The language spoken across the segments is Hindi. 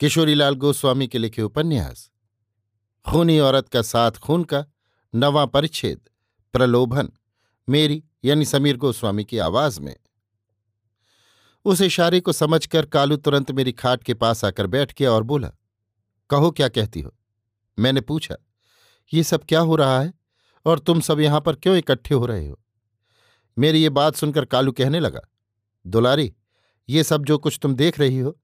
किशोरीलाल गोस्वामी के लिखे उपन्यास, खूनी औरत का साथ खून का नवा परिच्छेद, प्रलोभन, मेरी यानी समीर गोस्वामी की आवाज़ में। उस इशारे को समझकर कालू तुरंत मेरी खाट के पास आकर बैठ गया और बोला, कहो, क्या कहती हो? मैंने पूछा, ये सब क्या हो रहा है और तुम सब यहाँ पर क्यों इकट्ठे हो रहे हो? मेरी ये बात सुनकर कालू कहने लगा, दुलारी, ये सब जो कुछ तुम देख रही हो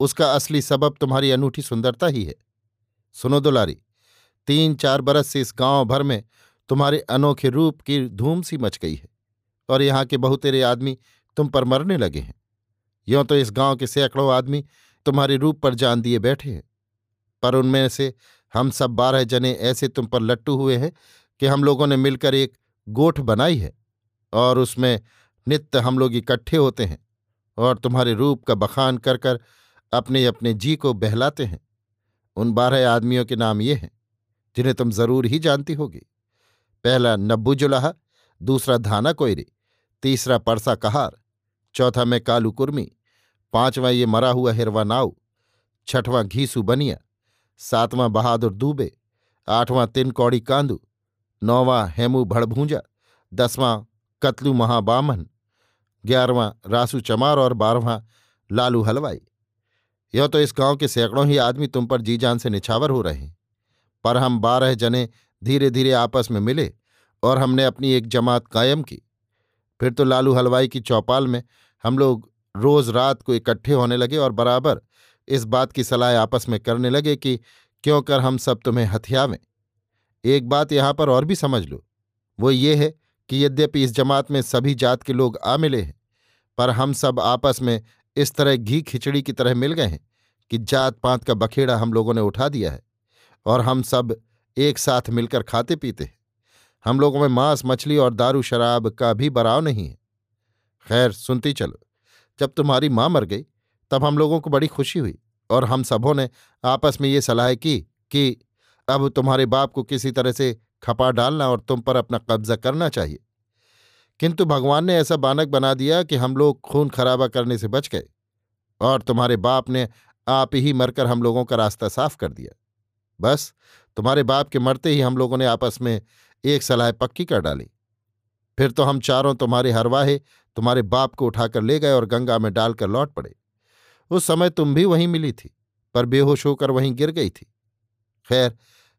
उसका असली सबब तुम्हारी अनूठी सुंदरता ही है। सुनो दुलारी, तीन चार बरस से इस गाँव भर में तुम्हारे अनोखे रूप की धूम सी मच गई है और यहाँ के बहुतेरे आदमी तुम पर मरने लगे हैं। यों तो इस गाँव के सैकड़ों आदमी तुम्हारे रूप पर जान दिए बैठे हैं। पर उनमें से हम सब बारह जने ऐसे तुम पर लट्टू हुए हैं कि हम लोगों ने मिलकर एक गोठ बनाई है और उसमें नित्य हम लोग इकट्ठे होते हैं और तुम्हारे रूप का बखान कर कर अपने अपने जी को बहलाते हैं। उन बारह आदमियों के नाम ये हैं, जिन्हें तुम ज़रूर ही जानती होगी। पहला नब्बू जुलाहा दूसरा धाना कोयरी तीसरा परसा कहार चौथा में कालू कुर्मी पांचवां ये मरा हुआ हिरवा नाव छठवां घीसू बनिया, सातवां बहादुर दूबे, आठवां तिन कौड़ी कांदू, नौवां हेमू भड़भूंजा, दसवां कतलू महाबामन, ग्यारहवां रासू चमार और बारहवां लालू हलवाई। यह तो इस गाँव के सैकड़ों ही आदमी तुम पर जी जान से निछावर हो रहे हैं। पर हम बारह जने धीरे धीरे आपस में मिले और हमने अपनी एक जमात कायम की। फिर तो लालू हलवाई की चौपाल में हम लोग रोज रात को इकट्ठे होने लगे और बराबर इस बात की सलाह आपस में करने लगे कि क्यों कर हम सब तुम्हें हथियावें। एक बात यहाँ पर और भी समझ लो, वो ये है कि यद्यपि इस जमात में सभी जात के लोग आ मिले हैं, पर हम सब आपस में इस तरह घी खिचड़ी की तरह मिल गए हैं कि जात पात का बखेड़ा हम लोगों ने उठा दिया है और हम सब एक साथ मिलकर खाते पीते हैं। हम लोगों में मांस, मछली और दारू शराब का भी बराव नहीं है। खैर, सुनती चलो। जब तुम्हारी माँ मर गई, तब हम लोगों को बड़ी खुशी हुई और हम सबों ने आपस में ये सलाह की कि अब तुम्हारे बाप को किसी तरह से खपा डालना और तुम पर अपना कब्जा करना चाहिए। किंतु भगवान ने ऐसा बानक बना दिया कि हम लोग खून खराबा करने से बच गए और तुम्हारे बाप ने आप ही मरकर हम लोगों का रास्ता साफ़ कर दिया। बस, तुम्हारे बाप के मरते ही हम लोगों ने आपस में एक सलाह पक्की कर डाली। फिर तो हम चारों तुम्हारे हरवाहे तुम्हारे बाप को उठाकर ले गए और गंगा में डालकर लौट पड़े। उस समय तुम भी वहीं मिली थी, पर बेहोश होकर वहीं गिर गई थी। खैर,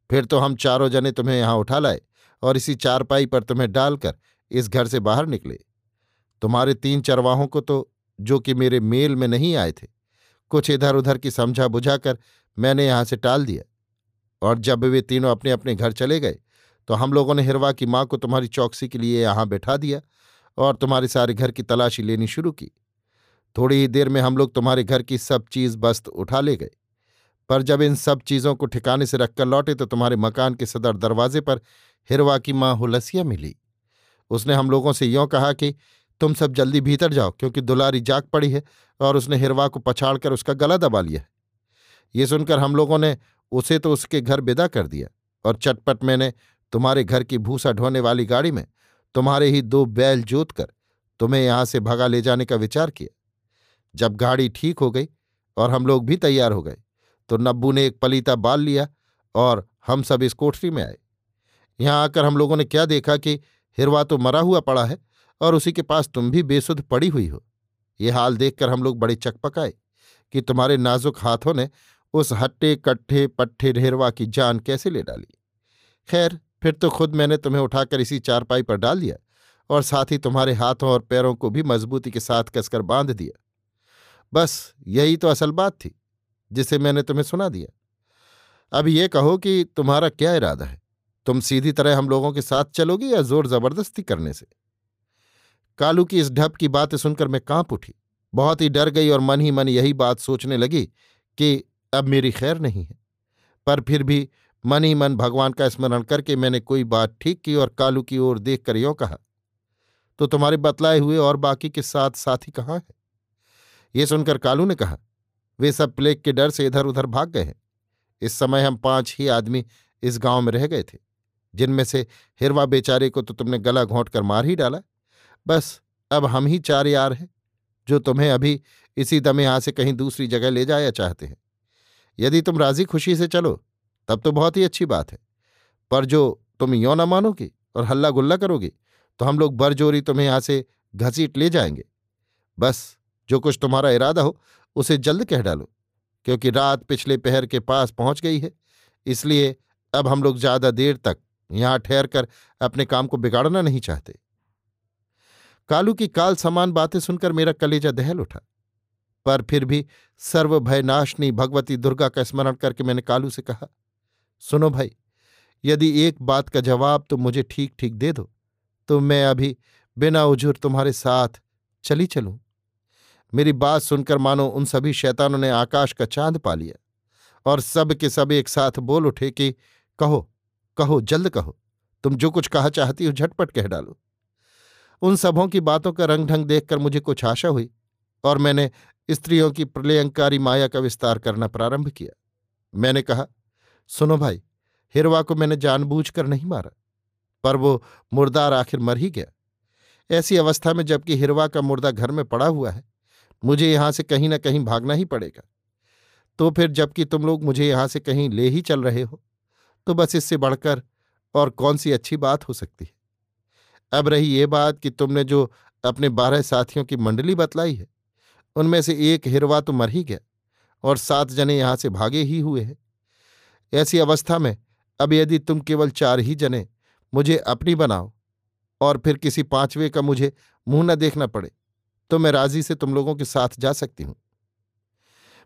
फिर तो हम चारों जने तुम्हें यहाँ उठा लाए और इसी चारपाई पर तुम्हें डालकर इस घर से बाहर निकले। तुम्हारे तीन चरवाहों को तो जो कि मेरे मेल में नहीं आए थे, कुछ इधर उधर की समझा बुझाकर मैंने यहाँ से टाल दिया। और जब वे तीनों अपने अपने घर चले गए तो हम लोगों ने हिरवा की माँ को तुम्हारी चौकसी के लिए यहाँ बैठा दिया और तुम्हारे सारे घर की तलाशी लेनी शुरू की। थोड़ी ही देर में हम लोग तुम्हारे घर की सब चीज़ बस्त उठा ले गए। पर जब इन सब चीज़ों को ठिकाने से रखकर लौटे तो तुम्हारे मकान के सदर दरवाजे पर हिरवा की माँ हुलसिया मिली। उसने हम लोगों से यों कहा कि, तुम सब जल्दी भीतर जाओ, क्योंकि दुलारी जाग पड़ी है और उसने हिरवा को पछाड़कर उसका गला दबा लिया है। ये सुनकर हम लोगों ने उसे तो उसके घर विदा कर दिया और चटपट मैंने तुम्हारे घर की भूसा ढोने वाली गाड़ी में तुम्हारे ही दो बैल जोत कर तुम्हें यहाँ से भगा ले जाने का विचार किया। जब गाड़ी ठीक हो गई और हम लोग भी तैयार हो गए तो नब्बू ने एक पलीता बाल लिया और हम सब इस कोठरी में आए। यहाँ आकर हम लोगों ने क्या देखा कि हिरवा तो मरा हुआ पड़ा है और उसी के पास तुम भी बेसुध पड़ी हुई हो। ये हाल देखकर हम लोग बड़े चकपकाए कि तुम्हारे नाजुक हाथों ने उस हट्टे, कट्ठे, पट्ठे हिरवा की जान कैसे ले डाली। खैर, फिर तो खुद मैंने तुम्हें उठाकर इसी चारपाई पर डाल दिया और साथ ही तुम्हारे हाथों और पैरों को भी मजबूती के साथ कसकर बाँध दिया। बस, यही तो असल बात थी, जिसे मैंने तुम्हें सुना दिया। अब ये कहो कि तुम्हारा क्या इरादा है? तुम सीधी तरह हम लोगों के साथ चलोगी या ज़ोर ज़बरदस्ती करने से? कालू की इस ढप की बातें सुनकर मैं काँप उठी। बहुत ही डर गई और मन ही मन यही बात सोचने लगी कि अब मेरी खैर नहीं है। पर फिर भी मन ही मन भगवान का स्मरण करके मैंने कोई बात ठीक की और कालू की ओर देखकर यों कहा तो तुम्हारे बतलाए हुए और बाकी के साथ साथी कहाँ है? ये सुनकर कालू ने कहा, वे सब प्लेग के डर से इधर उधर भाग गए हैं। इस समय हम पाँच ही आदमी इस गाँव में रह गए थे। जिनमें से हिरवा बेचारे को तो तुमने गला घोंट कर मार ही डाला। बस, अब हम ही चार यार हैं, जो तुम्हें अभी इसी दम यहाँ से कहीं दूसरी जगह ले जाया चाहते हैं। यदि तुम राज़ी खुशी से चलो, तब तो बहुत ही अच्छी बात है। पर जो तुम यो न मानोगी और हल्ला गुल्ला करोगी तो हम लोग बरजोरी तुम्हें यहाँ से घसीट ले जाएँगे। बस, जो कुछ तुम्हारा इरादा हो, उसे जल्द कह डालो, क्योंकि रात पिछले पहर के पास पहुँच गई है, इसलिए अब हम लोग ज़्यादा देर तक यहाँ ठहर कर अपने काम को बिगाड़ना नहीं चाहते। कालू की काल समान बातें सुनकर मेरा कलेजा दहल उठा। पर फिर भी सर्वभयनाशनी भगवती दुर्गा का स्मरण करके मैंने कालू से कहा, सुनो भाई, यदि एक बात का जवाब तुम मुझे ठीक ठीक दे दो तो मैं अभी बिना उजुर तुम्हारे साथ चली चलूँ। मेरी बात सुनकर मानो उन सभी शैतानों ने आकाश का चाँद पा लिया और सब के सब एक साथ बोल उठे कि कहो कहो, जल्द कहो। तुम जो कुछ कहा चाहती हो, झटपट कह डालो। उन सबों की बातों का रंग ढंग देखकर मुझे कुछ आशा हुई और मैंने स्त्रियों की प्रलयंकारी माया का विस्तार करना प्रारंभ किया। मैंने कहा, सुनो भाई, हिरवा को मैंने जानबूझकर नहीं मारा, पर वो मुर्दार आखिर मर ही गया। ऐसी अवस्था में जबकि हिरवा का मुर्दा घर में पड़ा हुआ है, मुझे यहाँ से कहीं ना कहीं भागना ही पड़ेगा। तो फिर जबकि तुम लोग मुझे यहाँ से कहीं ले ही चल रहे हो तो बस इससे बढ़कर और कौन सी अच्छी बात हो सकती है? अब रही ये बात कि तुमने जो अपने बारह साथियों की मंडली बतलाई है, उनमें से एक हिरवा तो मर ही गया और सात जने यहाँ से भागे ही हुए हैं। ऐसी अवस्था में अब यदि तुम केवल चार ही जने मुझे अपनी बनाओ और फिर किसी पांचवे का मुझे मुँह न देखना पड़े तो मैं राज़ी से तुम लोगों के साथ जा सकती हूँ।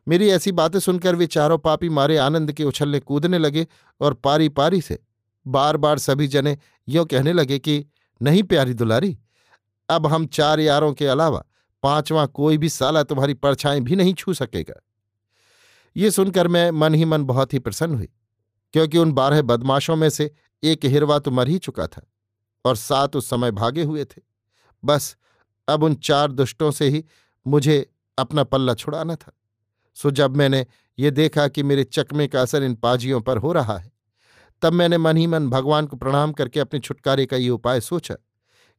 मेरी ऐसी बातें सुनकर वे चारों पापी मारे आनंद के उछलने कूदने लगे और पारी पारी से बार बार सभी जने यों कहने लगे कि, नहीं प्यारी दुलारी, अब हम चार यारों के अलावा पांचवां कोई भी साला तुम्हारी परछाएँ भी नहीं छू सकेगा। ये सुनकर मैं मन ही मन बहुत ही प्रसन्न हुई, क्योंकि उन बारह बदमाशों में से एक हिरवा तो मर ही चुका था और सात उस समय भागे हुए थे। बस, अब उन चार दुष्टों से ही मुझे अपना पल्ला छुड़ाना था। सो जब मैंने ये देखा कि मेरे चकमे का असर इन पाजियों पर हो रहा है, तब मैंने मन ही मन भगवान को प्रणाम करके अपने छुटकारे का ये उपाय सोचा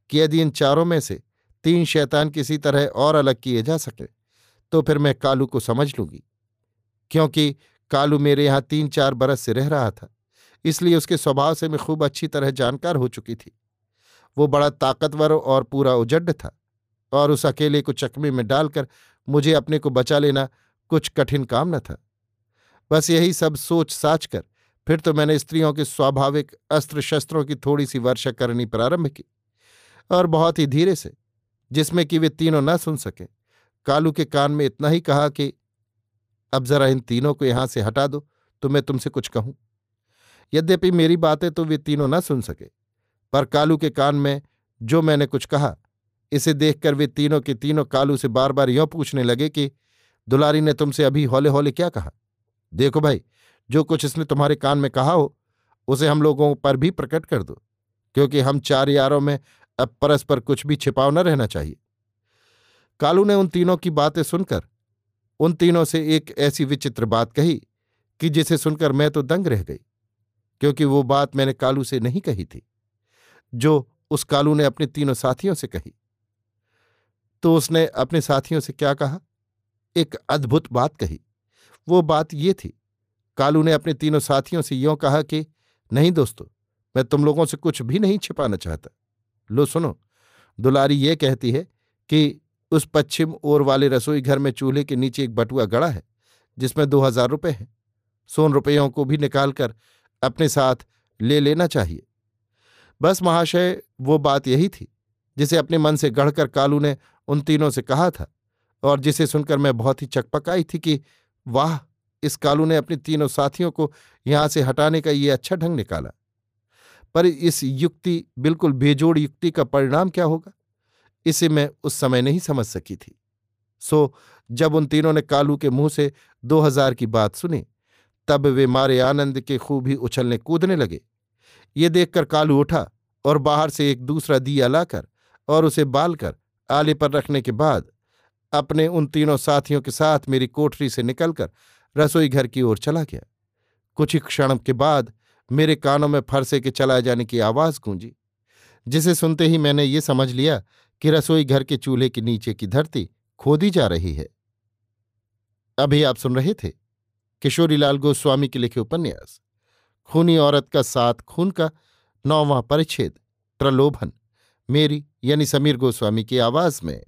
कि यदि इन चारों में से तीन शैतान किसी तरह और अलग किए जा सके तो फिर मैं कालू को समझ लूँगी, क्योंकि कालू मेरे यहाँ तीन चार बरस से रह रहा था, इसलिए उसके स्वभाव से मैं खूब अच्छी तरह जानकार हो चुकी थी। वो बड़ा ताकतवर और पूरा उजड्ड था और उस अकेले को चकमे में डालकर मुझे अपने को बचा लेना कुछ कठिन काम न था। बस यही सब सोच साच कर, फिर तो मैंने स्त्रियों के स्वाभाविक अस्त्र शस्त्रों की थोड़ी सी वर्षा करनी प्रारंभ की, और बहुत ही धीरे से, जिसमें कि वे तीनों न सुन सके। कालू के कान में इतना ही कहा कि, अब जरा इन तीनों को यहाँ से हटा दो तो मैं तुमसे कुछ कहूँ। यद्यपि मेरी बातें तो वे तीनों न सुन सके, पर कालू के कान में जो मैंने कुछ कहा, इसे देखकर वे तीनों के तीनों कालू से बार बार यों पूछने लगे कि दुलारी ने तुमसे अभी हौले हौले क्या कहा? देखो भाई, जो कुछ इसने तुम्हारे कान में कहा हो, उसे हम लोगों पर भी प्रकट कर दो, क्योंकि हम चार यारों में अब परस्पर कुछ भी छिपाव न रहना चाहिए। कालू ने उन तीनों की बातें सुनकर, उन तीनों से एक ऐसी विचित्र बात कही कि जिसे सुनकर मैं तो दंग रह गई, क्योंकि वो बात मैंने कालू से नहीं कही थी, जो उस कालू ने अपने तीनों साथियों से कही। तो उसने अपने साथियों से क्या कहा? एक अद्भुत बात कही। वो बात ये थी, कालू ने अपने तीनों साथियों से यों कहा कि, नहीं दोस्तों, मैं तुम लोगों से कुछ भी नहीं छिपाना चाहता। लो सुनो, दुलारी ये कहती है कि उस पश्चिम ओर वाले रसोई घर में चूल्हे के नीचे एक बटुआ गड़ा है, जिसमें दो हज़ार रुपये हैं। सोन रुपयों को भी निकालकर अपने साथ ले लेना चाहिए। बस महाशय, वो बात यही थी, जिसे अपने मन से गढ़कर कालू ने उन तीनों से कहा था। और जिसे सुनकर मैं बहुत ही चकपकाई थी कि, वाह, इस कालू ने अपने तीनों साथियों को यहाँ से हटाने का ये अच्छा ढंग निकाला। पर इस युक्ति, बिल्कुल बेजोड़ युक्ति का परिणाम क्या होगा? इसे मैं उस समय नहीं समझ सकी थी। सो, जब उन तीनों ने कालू के मुँह से दो हज़ार की बात सुनी, तब वे मारे आनंद के खूब ही उछलने कूदने लगे। ये देखकर कालू उठा और बाहर से एक दूसरा दिया लाकर और उसे बालकर आले पर रखने के बाद अपने उन तीनों साथियों के साथ मेरी कोठरी से निकलकर रसोई घर की ओर चला गया। कुछ ही क्षण के बाद मेरे कानों में फरसे के चलाए जाने की आवाज़ गूंजी, जिसे सुनते ही मैंने ये समझ लिया कि रसोई घर के चूल्हे के नीचे की धरती खोदी जा रही है। अभी आप सुन रहे थे किशोरीलाल गोस्वामी के लिखे उपन्यास, खूनी औरत का साथ खून का नौवां परिच्छेद, प्रलोभन, मेरी यानी समीर गोस्वामी की आवाज़ में।